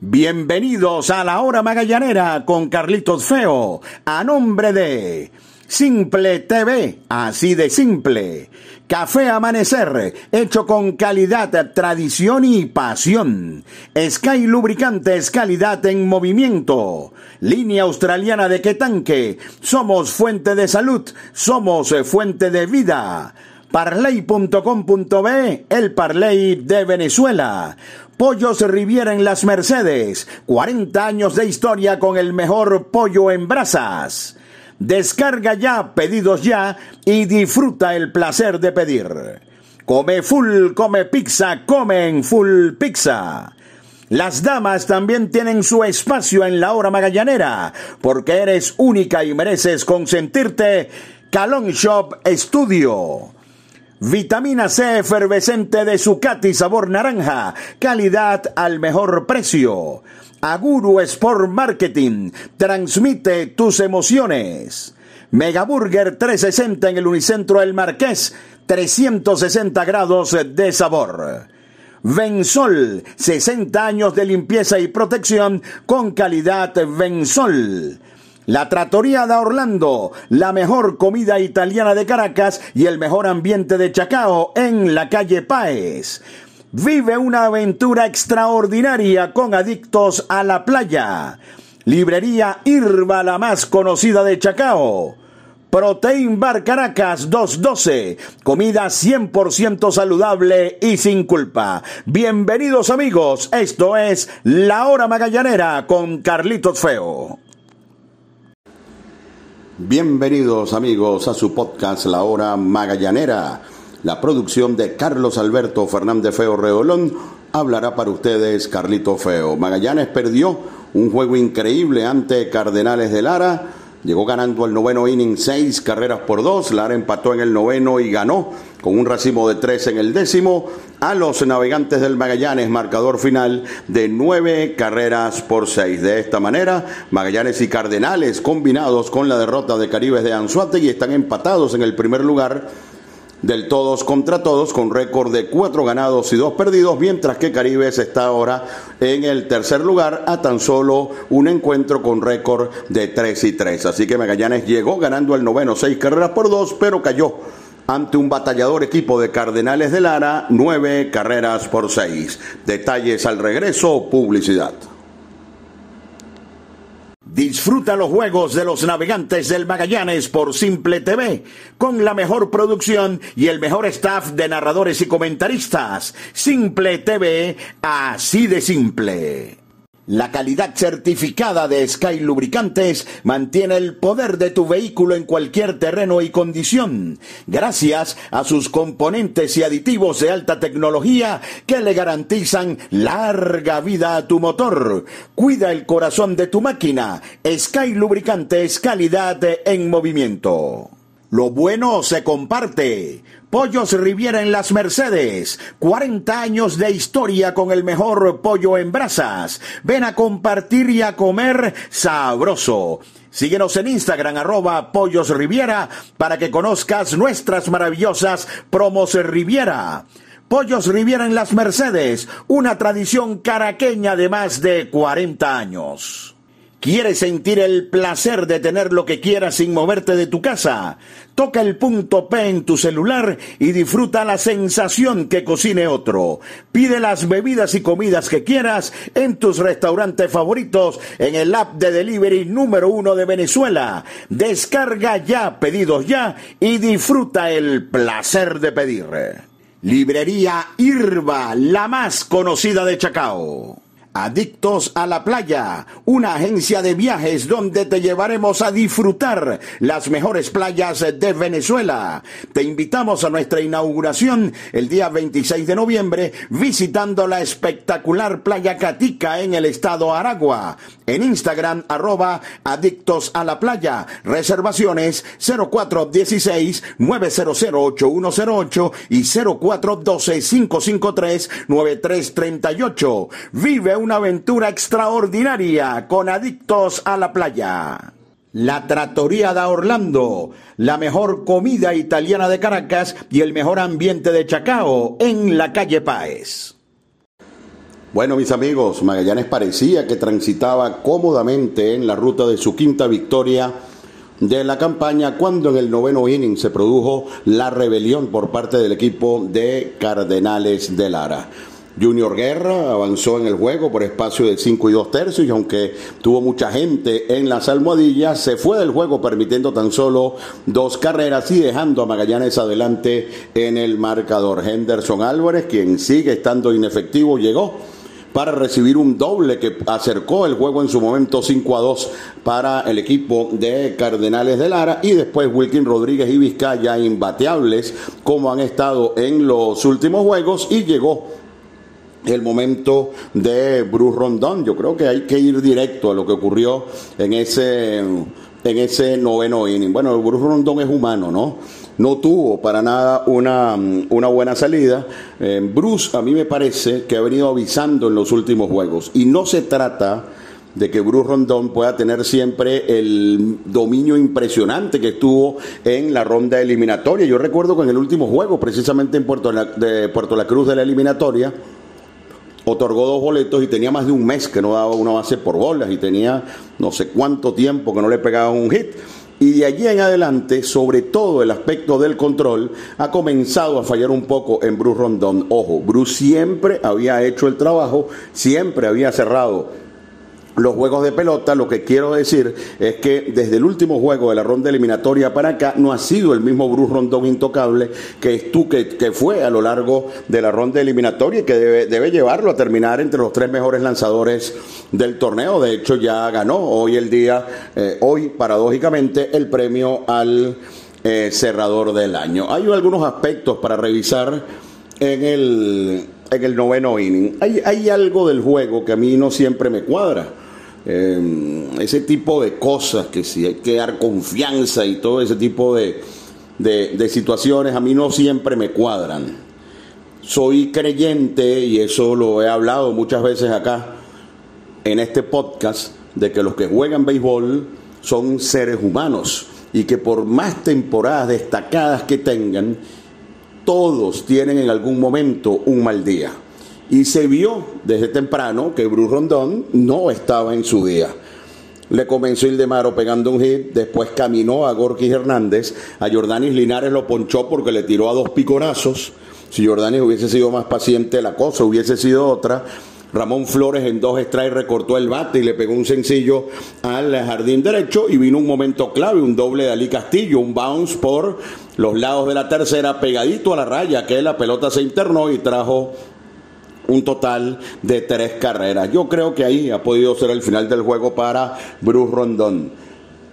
Bienvenidos a la hora magallanera con Carlitos Feo, a nombre de Simple TV, así de simple. Café Amanecer, hecho con calidad, tradición y pasión. Sky Lubricantes, calidad en movimiento. Línea australiana de Quetanque, somos fuente de salud, somos fuente de vida. Parley.com.be, el Parley de Venezuela. Pollos Riviera en Las Mercedes, 40 años de historia con el mejor pollo en brasas. Descarga ya, pedidos ya y disfruta el placer de pedir. Come full, come pizza, comen full pizza. Las damas también tienen su espacio en la hora magallanera, porque eres única y mereces consentirte. Calon Shop Studio. Vitamina C efervescente de Zucati sabor naranja, calidad al mejor precio. Aguru Sport Marketing, transmite tus emociones. Megaburger 360 en el Unicentro El Marqués, 360 grados de sabor. Vensol, 60 años de limpieza y protección con calidad Vensol. La Trattoria da Orlando, la mejor comida italiana de Caracas y el mejor ambiente de Chacao en la calle Páez. Vive una aventura extraordinaria con adictos a la playa. Librería Irba, la más conocida de Chacao. Protein Bar Caracas 212. Comida 100% saludable y sin culpa. Bienvenidos amigos, esto es La Hora Magallanera con Carlitos Feo. Bienvenidos amigos a su podcast La Hora Magallanera. La producción de Carlos Alberto Fernández Feo Reolón hablará para ustedes Carlito Feo. Magallanes perdió un juego increíble ante Cardenales de Lara. Llegó ganando el noveno inning seis carreras por dos. Lara empató en el noveno y ganó con un racimo de tres en el décimo a los navegantes del Magallanes, marcador final de nueve carreras por seis. De esta manera, Magallanes y Cardenales, combinados con la derrota de Caribes de Anzuategui, están empatados en el primer lugar del todos contra todos con récord de cuatro ganados y dos perdidos, mientras que Caribes está ahora en el tercer lugar a tan solo un encuentro con récord de tres y tres. Así que Magallanes llegó ganando el noveno seis carreras por dos, pero cayó ante un batallador equipo de Cardenales de Lara, nueve carreras por seis. Detalles al regreso, publicidad. Disfruta los juegos de los navegantes del Magallanes por Simple TV, con la mejor producción y el mejor staff de narradores y comentaristas. Simple TV, así de simple. La calidad certificada de Sky Lubricantes mantiene el poder de tu vehículo en cualquier terreno y condición, gracias a sus componentes y aditivos de alta tecnología que le garantizan larga vida a tu motor. Cuida el corazón de tu máquina. Sky Lubricantes, calidad en movimiento. Lo bueno se comparte. Pollos Riviera en Las Mercedes. 40 años de historia con el mejor pollo en brasas. Ven a compartir y a comer sabroso. Síguenos en Instagram arroba Pollos Riviera para que conozcas nuestras maravillosas promos Riviera. Pollos Riviera en Las Mercedes, una tradición caraqueña de más de 40 años. ¿Quieres sentir el placer de tener lo que quieras sin moverte de tu casa? Toca el punto P en tu celular y disfruta la sensación que cocine otro. Pide las bebidas y comidas que quieras en tus restaurantes favoritos en el app de delivery número uno de Venezuela. Descarga ya, pedidos ya y disfruta el placer de pedir. Librería Irba, la más conocida de Chacao. Adictos a la Playa, una agencia de viajes donde te llevaremos a disfrutar las mejores playas de Venezuela. Te invitamos a nuestra inauguración el día 26 de noviembre visitando la espectacular playa Catica en el estado Aragua. En Instagram arroba Adictos a la Playa. Reservaciones 0416 900 8108 y 0412 553 9338. Una aventura extraordinaria con adictos a la playa. La Trattoria da Orlando, la mejor comida italiana de Caracas y el mejor ambiente de Chacao en la calle Páez. Bueno, mis amigos, Magallanes parecía que transitaba cómodamente en la ruta de su quinta victoria de la campaña cuando en el noveno inning se produjo la rebelión por parte del equipo de Cardenales de Lara. Junior Guerra avanzó en el juego por espacio de 5 y 2 tercios y aunque tuvo mucha gente en las almohadillas, se fue del juego permitiendo tan solo dos carreras y dejando a Magallanes adelante en el marcador. Henderson Álvarez, quien sigue estando inefectivo, llegó para recibir un doble que acercó el juego en su momento 5 a 2 para el equipo de Cardenales de Lara y después Wilkin Rodríguez y Vizcaya imbateables como han estado en los últimos juegos y llegó el momento de Bruce Rondón. Yo creo que hay que ir directo a lo que ocurrió en ese, en ese noveno inning. Bueno, Bruce Rondón es humano, ¿no? no tuvo para nada una, una buena salida. Eh, Bruce a mí me parece que ha venido avisando en los últimos juegos y no se trata de que Bruce Rondón pueda tener siempre el dominio impresionante que estuvo en la ronda eliminatoria. Yo recuerdo que en el último juego, precisamente en Puerto de Puerto La Cruz de la eliminatoria, otorgó dos boletos y tenía más de un mes que no daba una base por bolas y tenía no sé cuánto tiempo que no le pegaba un hit. Y de allí en adelante, sobre todo el aspecto del control, ha comenzado a fallar un poco en Bruce Rondón. Ojo, Bruce siempre había hecho el trabajo, siempre había cerrado los juegos de pelota, lo que quiero decir es que desde el último juego de la ronda eliminatoria para acá no ha sido el mismo Bruce Rondón intocable que, tú, que, que fue a lo largo de la ronda eliminatoria y que debe, debe, llevarlo a terminar entre los tres mejores lanzadores del torneo. De hecho, ya ganó hoy el día, eh, hoy paradójicamente, el premio al eh, cerrador del año. Hay algunos aspectos para revisar en el, en el noveno inning. Hay, hay algo del juego que a mí no siempre me cuadra. Eh, ese tipo de cosas, que si hay que dar confianza y todo ese tipo de, de, situaciones, a mí no siempre me cuadran. Soy creyente, y eso lo he hablado muchas veces acá en este podcast, de que los que juegan béisbol son seres humanos y que por más temporadas destacadas que tengan, todos tienen en algún momento un mal día. Y se vio desde temprano que Bruce Rondón no estaba en su día. Le comenzó Ildemaro pegando un hit, después caminó a Gorky Hernández, a Jordanis Linares lo ponchó porque le tiró a dos picorazos. Si Jordanis hubiese sido más paciente, la cosa hubiese sido otra. Ramón Flores en dos strikes recortó el bate y le pegó un sencillo al jardín derecho y vino un momento clave, un doble de Ali Castillo, un bounce por los lados de la tercera, pegadito a la raya, que la pelota se internó y trajo un total de tres carreras. Yo creo que ahí ha podido ser el final del juego para Bruce Rondón.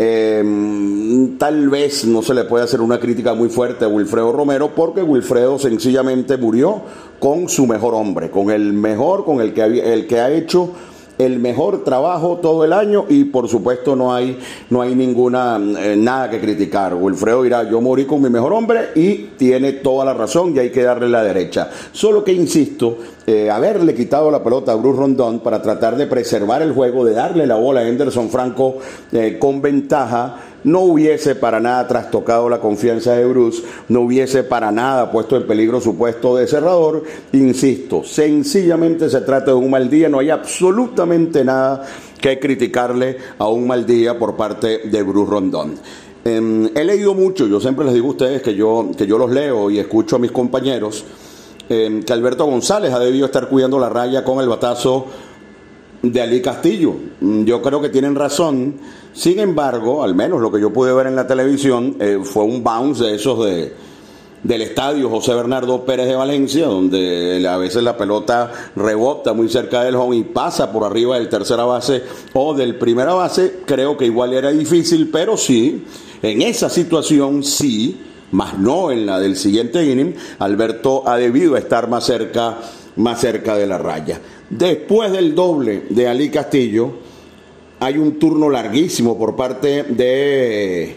Em, tal vez no se le puede hacer una crítica muy fuerte a Wilfredo Romero porque Wilfredo sencillamente murió con su mejor hombre, con el mejor, con el que, el que ha hecho el mejor trabajo todo el año y por supuesto no hay, no hay ninguna, eh, nada que criticar. Wilfredo dirá, yo morí con mi mejor hombre y tiene toda la razón y hay que darle la derecha. Solo que insisto, eh, haberle quitado la pelota a Bruce Rondón para tratar de preservar el juego, de darle la bola a Henderson Franco eh, con ventaja, no hubiese para nada trastocado la confianza de Bruce, no hubiese para nada puesto en peligro su puesto de cerrador. Insisto, sencillamente se trata de un mal día, no hay absolutamente nada que criticarle a un mal día por parte de Bruce Rondón. Em, he leído mucho, yo siempre les digo a ustedes que yo, que yo los leo y escucho a mis compañeros, em, que Alberto González ha debido estar cuidando la raya con el batazo de Ali Castillo. Mm, yo creo que tienen razón. Sin embargo, al menos lo que yo pude ver en la televisión eh, fue un bounce de esos de, del estadio José Bernardo Pérez de Valencia, donde a veces la pelota rebota muy cerca del home y pasa por arriba del tercera base o del primera base. Creo que igual era difícil, pero sí, en esa situación sí, más no en la del siguiente inning, Alberto ha debido estar más cerca, más cerca de la raya. Después del doble de Ali Castillo, hay un turno larguísimo por parte de,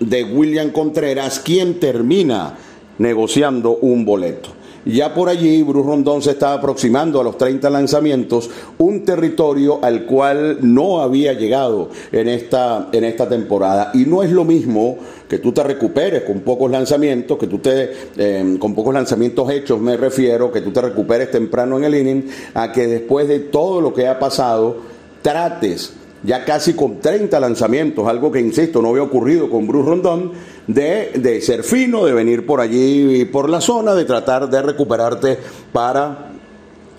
de William Contreras, quien termina negociando un boleto. Ya por allí Bruce Rondón se estaba aproximando a los 30 lanzamientos, un territorio al cual no había llegado en esta, en esta temporada. Y no es lo mismo que tú te recuperes con pocos lanzamientos, que tú te, em, con pocos lanzamientos hechos me refiero, que tú te recuperes temprano en el inning, a que después de todo lo que ha pasado, trates ya casi con 30 lanzamientos, algo que, insisto, no había ocurrido con Bruce Rondón, de, de ser fino, de venir por allí, por la zona, de tratar de recuperarte para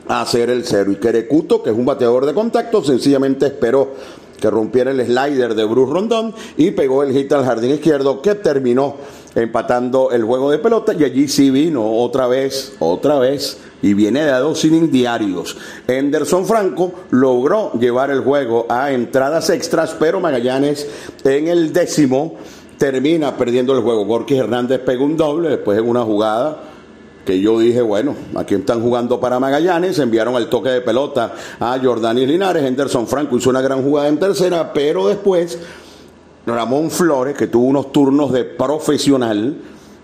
hacer el cero. Y Kerecuto, que es un bateador de contacto, sencillamente esperó que rompiera el slider de Bruce Rondón y pegó el hit al jardín izquierdo que terminó empatando el juego de pelota y allí sí vino otra vez, otra vez y viene de dos innings diarios. Henderson Franco logró llevar el juego a entradas extras, pero Magallanes en el décimo termina perdiendo el juego. Gorky Hernández pegó un doble después en una jugada que yo dije, bueno, aquí están jugando para Magallanes, enviaron el toque de pelota a Jordani Linares, Henderson Franco hizo una gran jugada en tercera, pero después Ramón Flores, que tuvo unos turnos de profesional,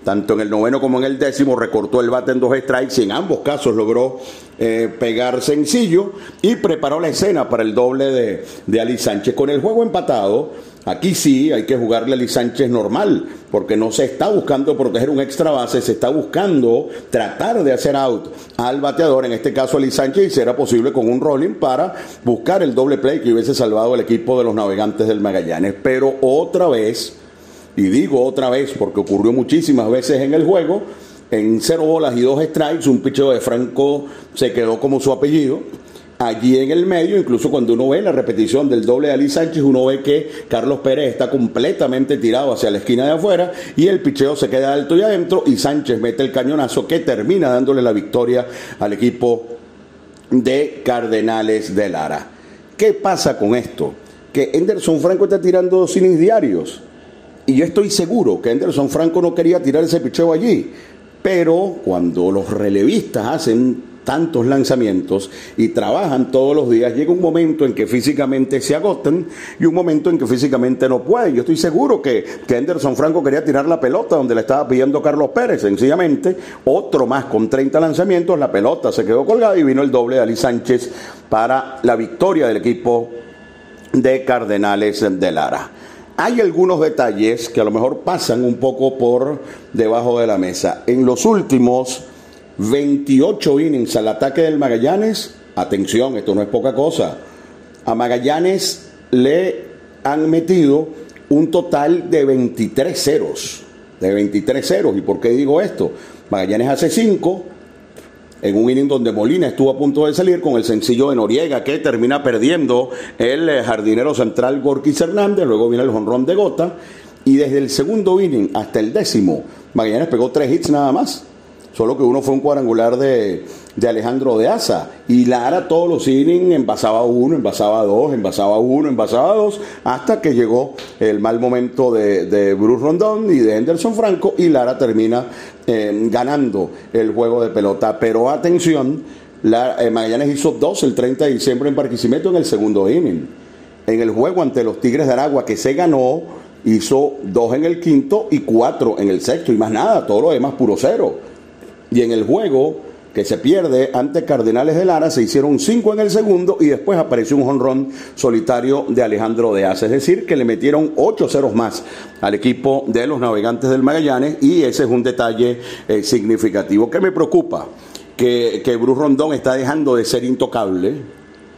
tanto en el noveno como en el décimo, recortó el bate en dos strikes y en ambos casos logró eh, pegar sencillo y preparó la escena para el doble de, de Ali Sánchez. Con el juego empatado, aquí sí hay que jugarle a Ali Sánchez normal, porque no se está buscando proteger un extra base, se está buscando tratar de hacer out al bateador, en este caso Ali Sánchez, y será posible con un rolling para buscar el doble play que hubiese salvado el equipo de los navegantes del Magallanes. Pero otra vez y digo otra vez, porque ocurrió muchísimas veces en el juego, en cero bolas y dos strikes, un picheo de Franco se quedó como su apellido. Allí en el medio, incluso cuando uno ve la repetición del doble de Ali Sánchez, uno ve que Carlos Pérez está completamente tirado hacia la esquina de afuera y el picheo se queda alto y adentro y Sánchez mete el cañonazo que termina dándole la victoria al equipo de Cardenales de Lara. ¿Qué pasa con esto? Que Henderson Franco está tirando dos diarios y yo estoy seguro que Anderson Franco no quería tirar ese picheo allí. Pero cuando los relevistas hacen tantos lanzamientos y trabajan todos los días, llega un momento en que físicamente se agotan y un momento en que físicamente no pueden. Yo estoy seguro que, que Anderson Franco quería tirar la pelota donde le estaba pidiendo Carlos Pérez. Sencillamente, otro más con 30 lanzamientos, la pelota se quedó colgada y vino el doble de Ali Sánchez para la victoria del equipo de Cardenales de Lara hay algunos detalles que a lo mejor pasan un poco por debajo de la mesa. En los últimos 28 innings al ataque del Magallanes, atención, esto no es poca cosa, a Magallanes le han metido un total de 23 ceros, de 23 ceros. ¿Y por qué digo esto? Magallanes hace 5, en un inning donde Molina estuvo a punto de salir con el sencillo de Noriega que termina perdiendo el eh, jardinero central Gorkis Hernández, luego viene el jonrón de Gota y desde el segundo inning hasta el décimo Magallanes pegó tres hits nada más, solo que uno fue un cuadrangular de, de Alejandro de Asa. Y Lara todos los innings envasaba uno, envasaba dos, envasaba uno, envasaba dos, hasta que llegó el mal momento de, Bruce Rondón y de Henderson Franco y Lara termina eh, ganando el juego de pelota. Pero atención, la, eh, Magallanes hizo dos el 30 de diciembre en Barquisimeto en el segundo inning. En el juego ante los Tigres de Aragua que se ganó, hizo dos en el quinto y cuatro en el sexto y más nada, todo lo demás puro cero. Y en el juego que se pierde ante Cardenales de Lara, se hicieron cinco en el segundo y después apareció un jonrón solitario de Alejandro de Es decir, que le metieron ocho ceros más al equipo de los navegantes del Magallanes y ese es un detalle eh, significativo que me preocupa. Que, que Bruce Rondón está dejando de ser intocable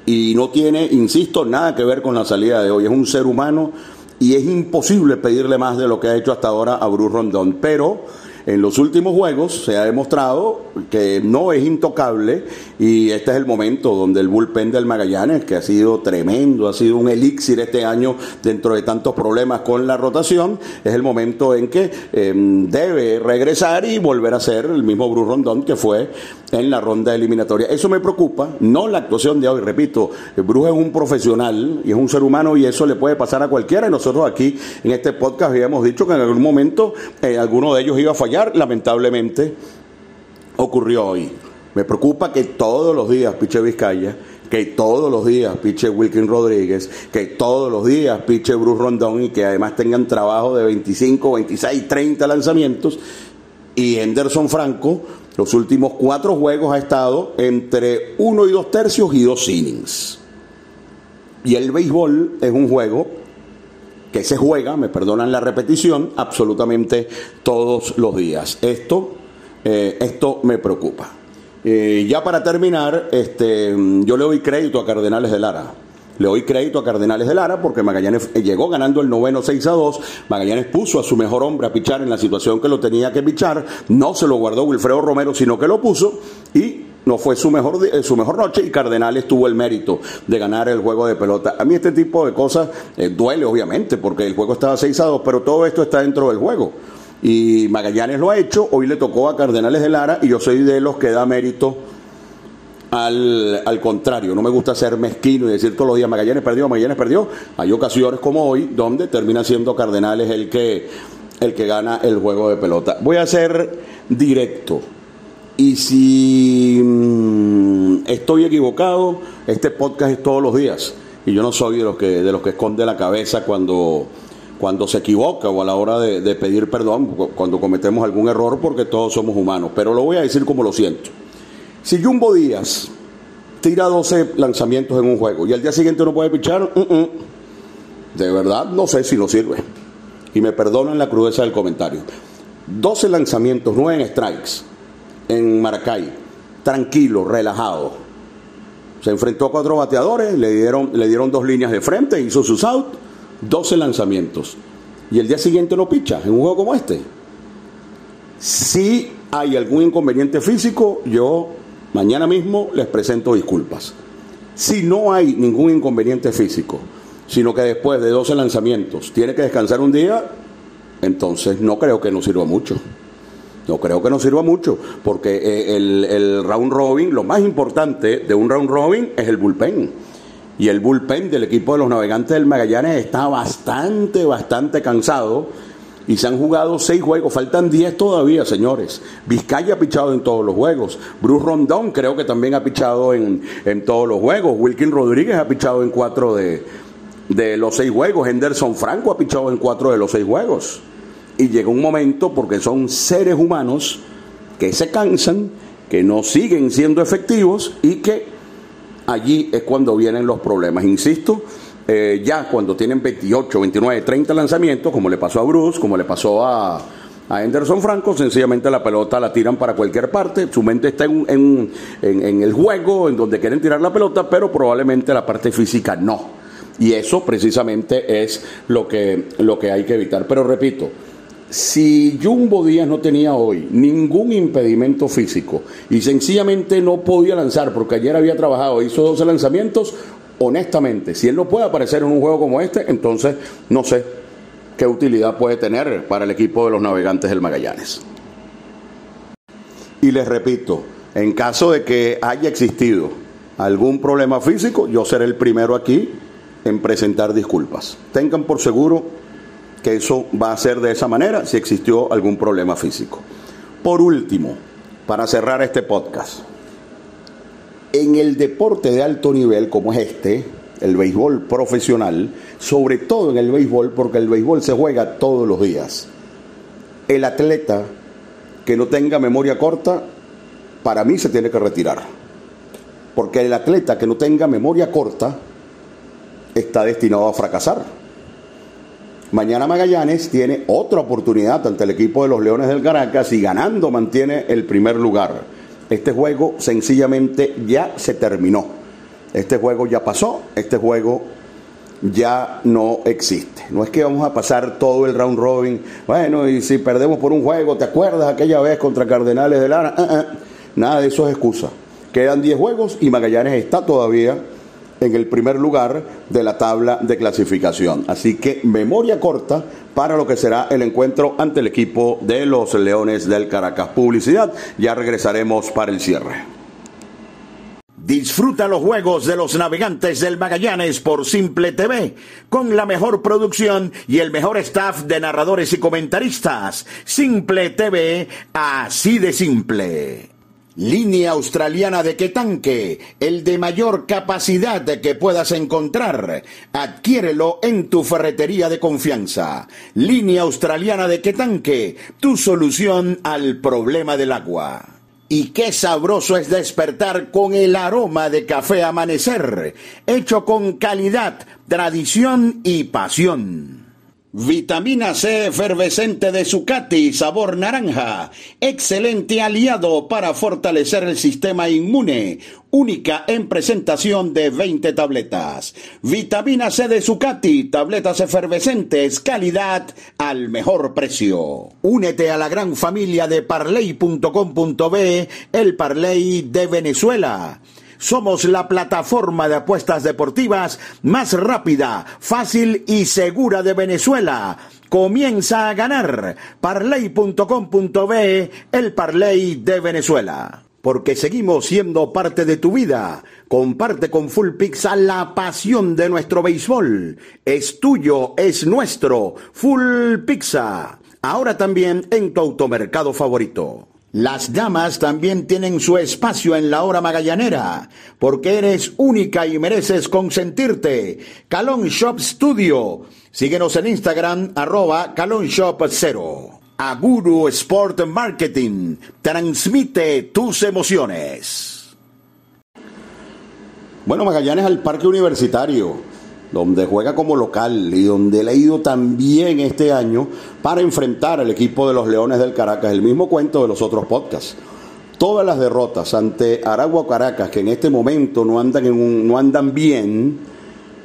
y no tiene, insisto, nada que ver con la salida de hoy. Es un ser humano y es imposible pedirle más de lo que ha hecho hasta ahora a Bruce Rondón. Pero en los últimos juegos se ha demostrado que no es intocable y este es el momento donde el bullpen del Magallanes, que ha sido tremendo, ha sido un elixir este año dentro de tantos problemas con la rotación, es el momento en que em, debe regresar y volver a ser el mismo Bruce Rondón que fue en la ronda eliminatoria. Eso me preocupa, no la actuación de hoy, repito, Bruce es un profesional y es un ser humano y eso le puede pasar a cualquiera y nosotros aquí en este podcast. Habíamos dicho que en algún momento eh, alguno de ellos iba a fallar lamentablemente, ocurrió hoy. Me preocupa que todos los días piche Vizcaya, que todos los días piche Wilkin Rodríguez, que todos los días piche Bruce Rondón y que además tengan trabajo de 25, 26, 30 lanzamientos y Henderson Franco Los últimos cuatro juegos ha estado entre uno y dos tercios y dos innings. Y el béisbol es un juego que se juega, me perdonan la repetición, absolutamente todos los días. Esto, eh, esto me preocupa. Eh, ya para terminar, este, yo le doy crédito a Cardenales de Lara. Le doy crédito a Cardenales de Lara porque Magallanes llegó ganando el noveno 6 a 2. Magallanes puso a su mejor hombre a pichar en la situación que lo tenía que pichar. No se lo guardó Wilfredo Romero, sino que lo puso y no fue su mejor, su mejor noche y Cardenales tuvo el mérito de ganar el juego de pelota. A mí este tipo de cosas eh, duele, obviamente, porque el juego estaba 6 a 2, pero todo esto está dentro del juego. Y Magallanes lo ha hecho, hoy le tocó a Cardenales de Lara y yo soy de los que da mérito al, al, contrario, no me gusta ser mezquino y decir todos los días Magallanes perdió, Magallanes perdió. Hay ocasiones como hoy donde termina siendo Cardenales el que, el que gana el juego de pelota. Voy a ser directo. Y si mm, estoy equivocado, este podcast es todos los días. Y yo no soy de los que, de los que esconde la cabeza cuando, cuando se equivoca o a la hora de, pedir perdón, cuando cometemos algún error, porque todos somos humanos. Pero lo voy a decir como lo siento. Si Jumbo Díaz tira 12 lanzamientos en un juego y al día siguiente no puede pichar, uh -uh. de verdad no sé si lo sirve. Y me perdonan la crudeza del comentario. 12 lanzamientos, 9 strikes en Maracay, tranquilo, relajado. Se enfrentó a cuatro bateadores, le dieron, le dieron dos líneas de frente, hizo sus out, 12 lanzamientos. Y el día siguiente no picha en un juego como este. Si hay algún inconveniente físico, yo Mañana mismo les presento disculpas. Si no hay ningún inconveniente físico, sino que después de 12 lanzamientos tiene que descansar un día, entonces no creo que nos sirva mucho. No creo que nos sirva mucho, porque el, el round robin, lo más importante de un round robin es el bullpen. Y el bullpen del equipo de los navegantes del Magallanes está bastante, bastante cansado y se han jugado seis juegos, faltan diez todavía, señores. Vizcaya ha pichado en todos los juegos. Bruce Rondón creo que también ha pichado en, en todos los juegos. Wilkin Rodríguez ha pichado en cuatro de, de los seis juegos. Henderson Franco ha pichado en cuatro de los seis juegos. Y llega un momento, porque son seres humanos que se cansan, que no siguen siendo efectivos y que allí es cuando vienen los problemas. Insisto, eh, ya cuando tienen 28, 29, 30 lanzamientos, como le pasó a Bruce, como le pasó a, a Anderson Franco, sencillamente la pelota la tiran para cualquier parte, su mente está en, en, en, en, el juego, en donde quieren tirar la pelota, pero probablemente la parte física no. Y eso precisamente es lo que, lo que hay que evitar. Pero repito, si Jumbo Díaz no tenía hoy ningún impedimento físico y sencillamente no podía lanzar porque ayer había trabajado, hizo 12 lanzamientos, honestamente, si él no puede aparecer en un juego como este, entonces no sé qué utilidad puede tener para el equipo de los navegantes del Magallanes. Y les repito, en caso de que haya existido algún problema físico, yo seré el primero aquí en presentar disculpas. Tengan por seguro que eso va a ser de esa manera si existió algún problema físico. Por último, para cerrar este podcast, en el deporte de alto nivel como es este, el béisbol profesional, sobre todo en el béisbol, porque el béisbol se juega todos los días, el atleta que no tenga memoria corta, para mí se tiene que retirar. Porque el atleta que no tenga memoria corta está destinado a fracasar. Mañana Magallanes tiene otra oportunidad ante el equipo de los Leones del Caracas y ganando mantiene el primer lugar. Este juego sencillamente ya se terminó. Este juego ya pasó, este juego ya no existe. No es que vamos a pasar todo el round robin. Bueno, y si perdemos por un juego, ¿te acuerdas aquella vez contra Cardenales de Lara? Uh -uh. Nada de eso es excusa. Quedan 10 juegos y Magallanes está todavía en el primer lugar de la tabla de clasificación. Así que memoria corta para lo que será el encuentro ante el equipo de los Leones del Caracas. Publicidad, ya regresaremos para el cierre. Disfruta los juegos de los navegantes del Magallanes por Simple TV, con la mejor producción y el mejor staff de narradores y comentaristas. Simple TV, así de simple. Línea australiana de Quetanque, el de mayor capacidad que puedas encontrar. Adquiérelo en tu ferretería de confianza. Línea australiana de Quetanque, tu solución al problema del agua. Y qué sabroso es despertar con el aroma de café amanecer, hecho con calidad, tradición y pasión. Vitamina C efervescente de Zucati, sabor naranja. Excelente aliado para fortalecer el sistema inmune. Única en presentación de 20 tabletas. Vitamina C de Zucati, tabletas efervescentes, calidad al mejor precio. Únete a la gran familia de parley.com.be, el Parley de Venezuela. Somos la plataforma de apuestas deportivas más rápida, fácil y segura de Venezuela. Comienza a ganar. Parley.com.be, el Parley de Venezuela. Porque seguimos siendo parte de tu vida. Comparte con Full Pizza la pasión de nuestro béisbol. Es tuyo, es nuestro. Full Pizza. Ahora también en tu automercado favorito. Las damas también tienen su espacio en la hora magallanera, porque eres única y mereces consentirte. Calon Shop Studio. Síguenos en Instagram, arroba Calon Shop Cero. Aguru Sport Marketing. Transmite tus emociones. Bueno, Magallanes al Parque Universitario donde juega como local y donde le ha ido también este año para enfrentar al equipo de los Leones del Caracas, el mismo cuento de los otros podcasts. Todas las derrotas ante Aragua Caracas, que en este momento no andan, no andan bien,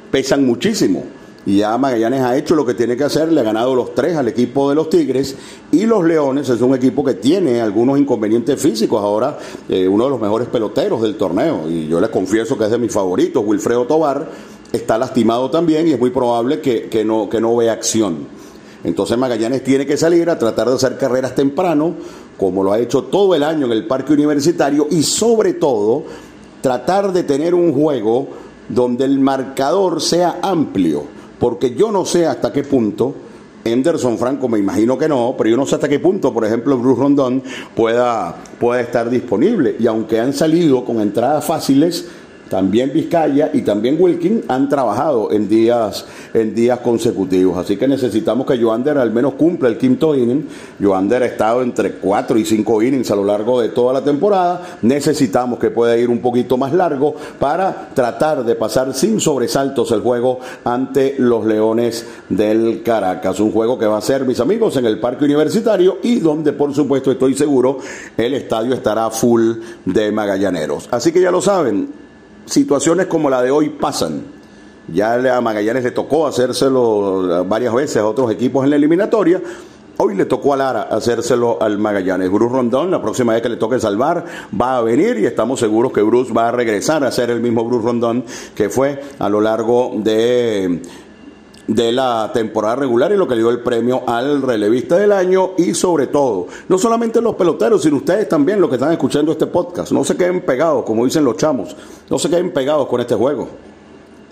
pesan muchísimo. Y ya Magallanes ha hecho lo que tiene que hacer, le ha ganado los tres al equipo de los Tigres y los Leones es un equipo que tiene algunos inconvenientes físicos. Ahora, eh, uno de los mejores peloteros del torneo, y yo les confieso que es de mis favoritos, Wilfredo Tobar, está lastimado también y es muy probable que, no, que no vea acción. Entonces Magallanes tiene que salir a tratar de hacer carreras temprano, como lo ha hecho todo el año en el parque universitario, y sobre todo tratar de tener un juego donde el marcador sea amplio, porque yo no sé hasta qué punto, Henderson Franco me imagino que no, pero yo no sé hasta qué punto, por ejemplo, Bruce Rondón pueda, pueda estar disponible. Y aunque han salido con entradas fáciles, también Vizcaya y también Wilkin han trabajado en días, en días consecutivos. Así que necesitamos que Joander al menos cumpla el quinto inning. Joander ha estado entre cuatro y cinco innings a lo largo de toda la temporada. Necesitamos que pueda ir un poquito más largo para tratar de pasar sin sobresaltos el juego ante los Leones del Caracas. Un juego que va a ser, mis amigos, en el Parque Universitario y donde, por supuesto, estoy seguro, el estadio estará full de magallaneros. Así que ya lo saben situaciones como la de hoy pasan. Ya a Magallanes le tocó hacérselo varias veces a otros equipos en la eliminatoria. Hoy le tocó a Lara hacérselo al Magallanes. Bruce Rondón, la próxima vez que le toque salvar, va a venir y estamos seguros que Bruce va a regresar a ser el mismo Bruce Rondón que fue a lo largo de de la temporada regular y lo que le dio el premio al relevista del año y sobre todo, no solamente los peloteros, sino ustedes también los que están escuchando este podcast, no se queden pegados, como dicen los chamos, no se queden pegados con este juego.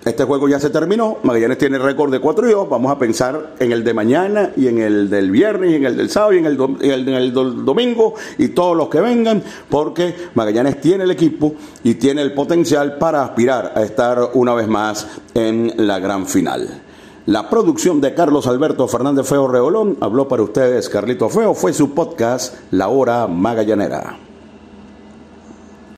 Este juego ya se terminó, Magallanes tiene récord de 4 y 2, vamos a pensar en el de mañana y en el del viernes y en el del sábado y en el, en el domingo y todos los que vengan, porque Magallanes tiene el equipo y tiene el potencial para aspirar a estar una vez más en la gran final. La producción de Carlos Alberto Fernández Feo Reolón habló para ustedes Carlito Feo, fue su podcast La Hora Magallanera.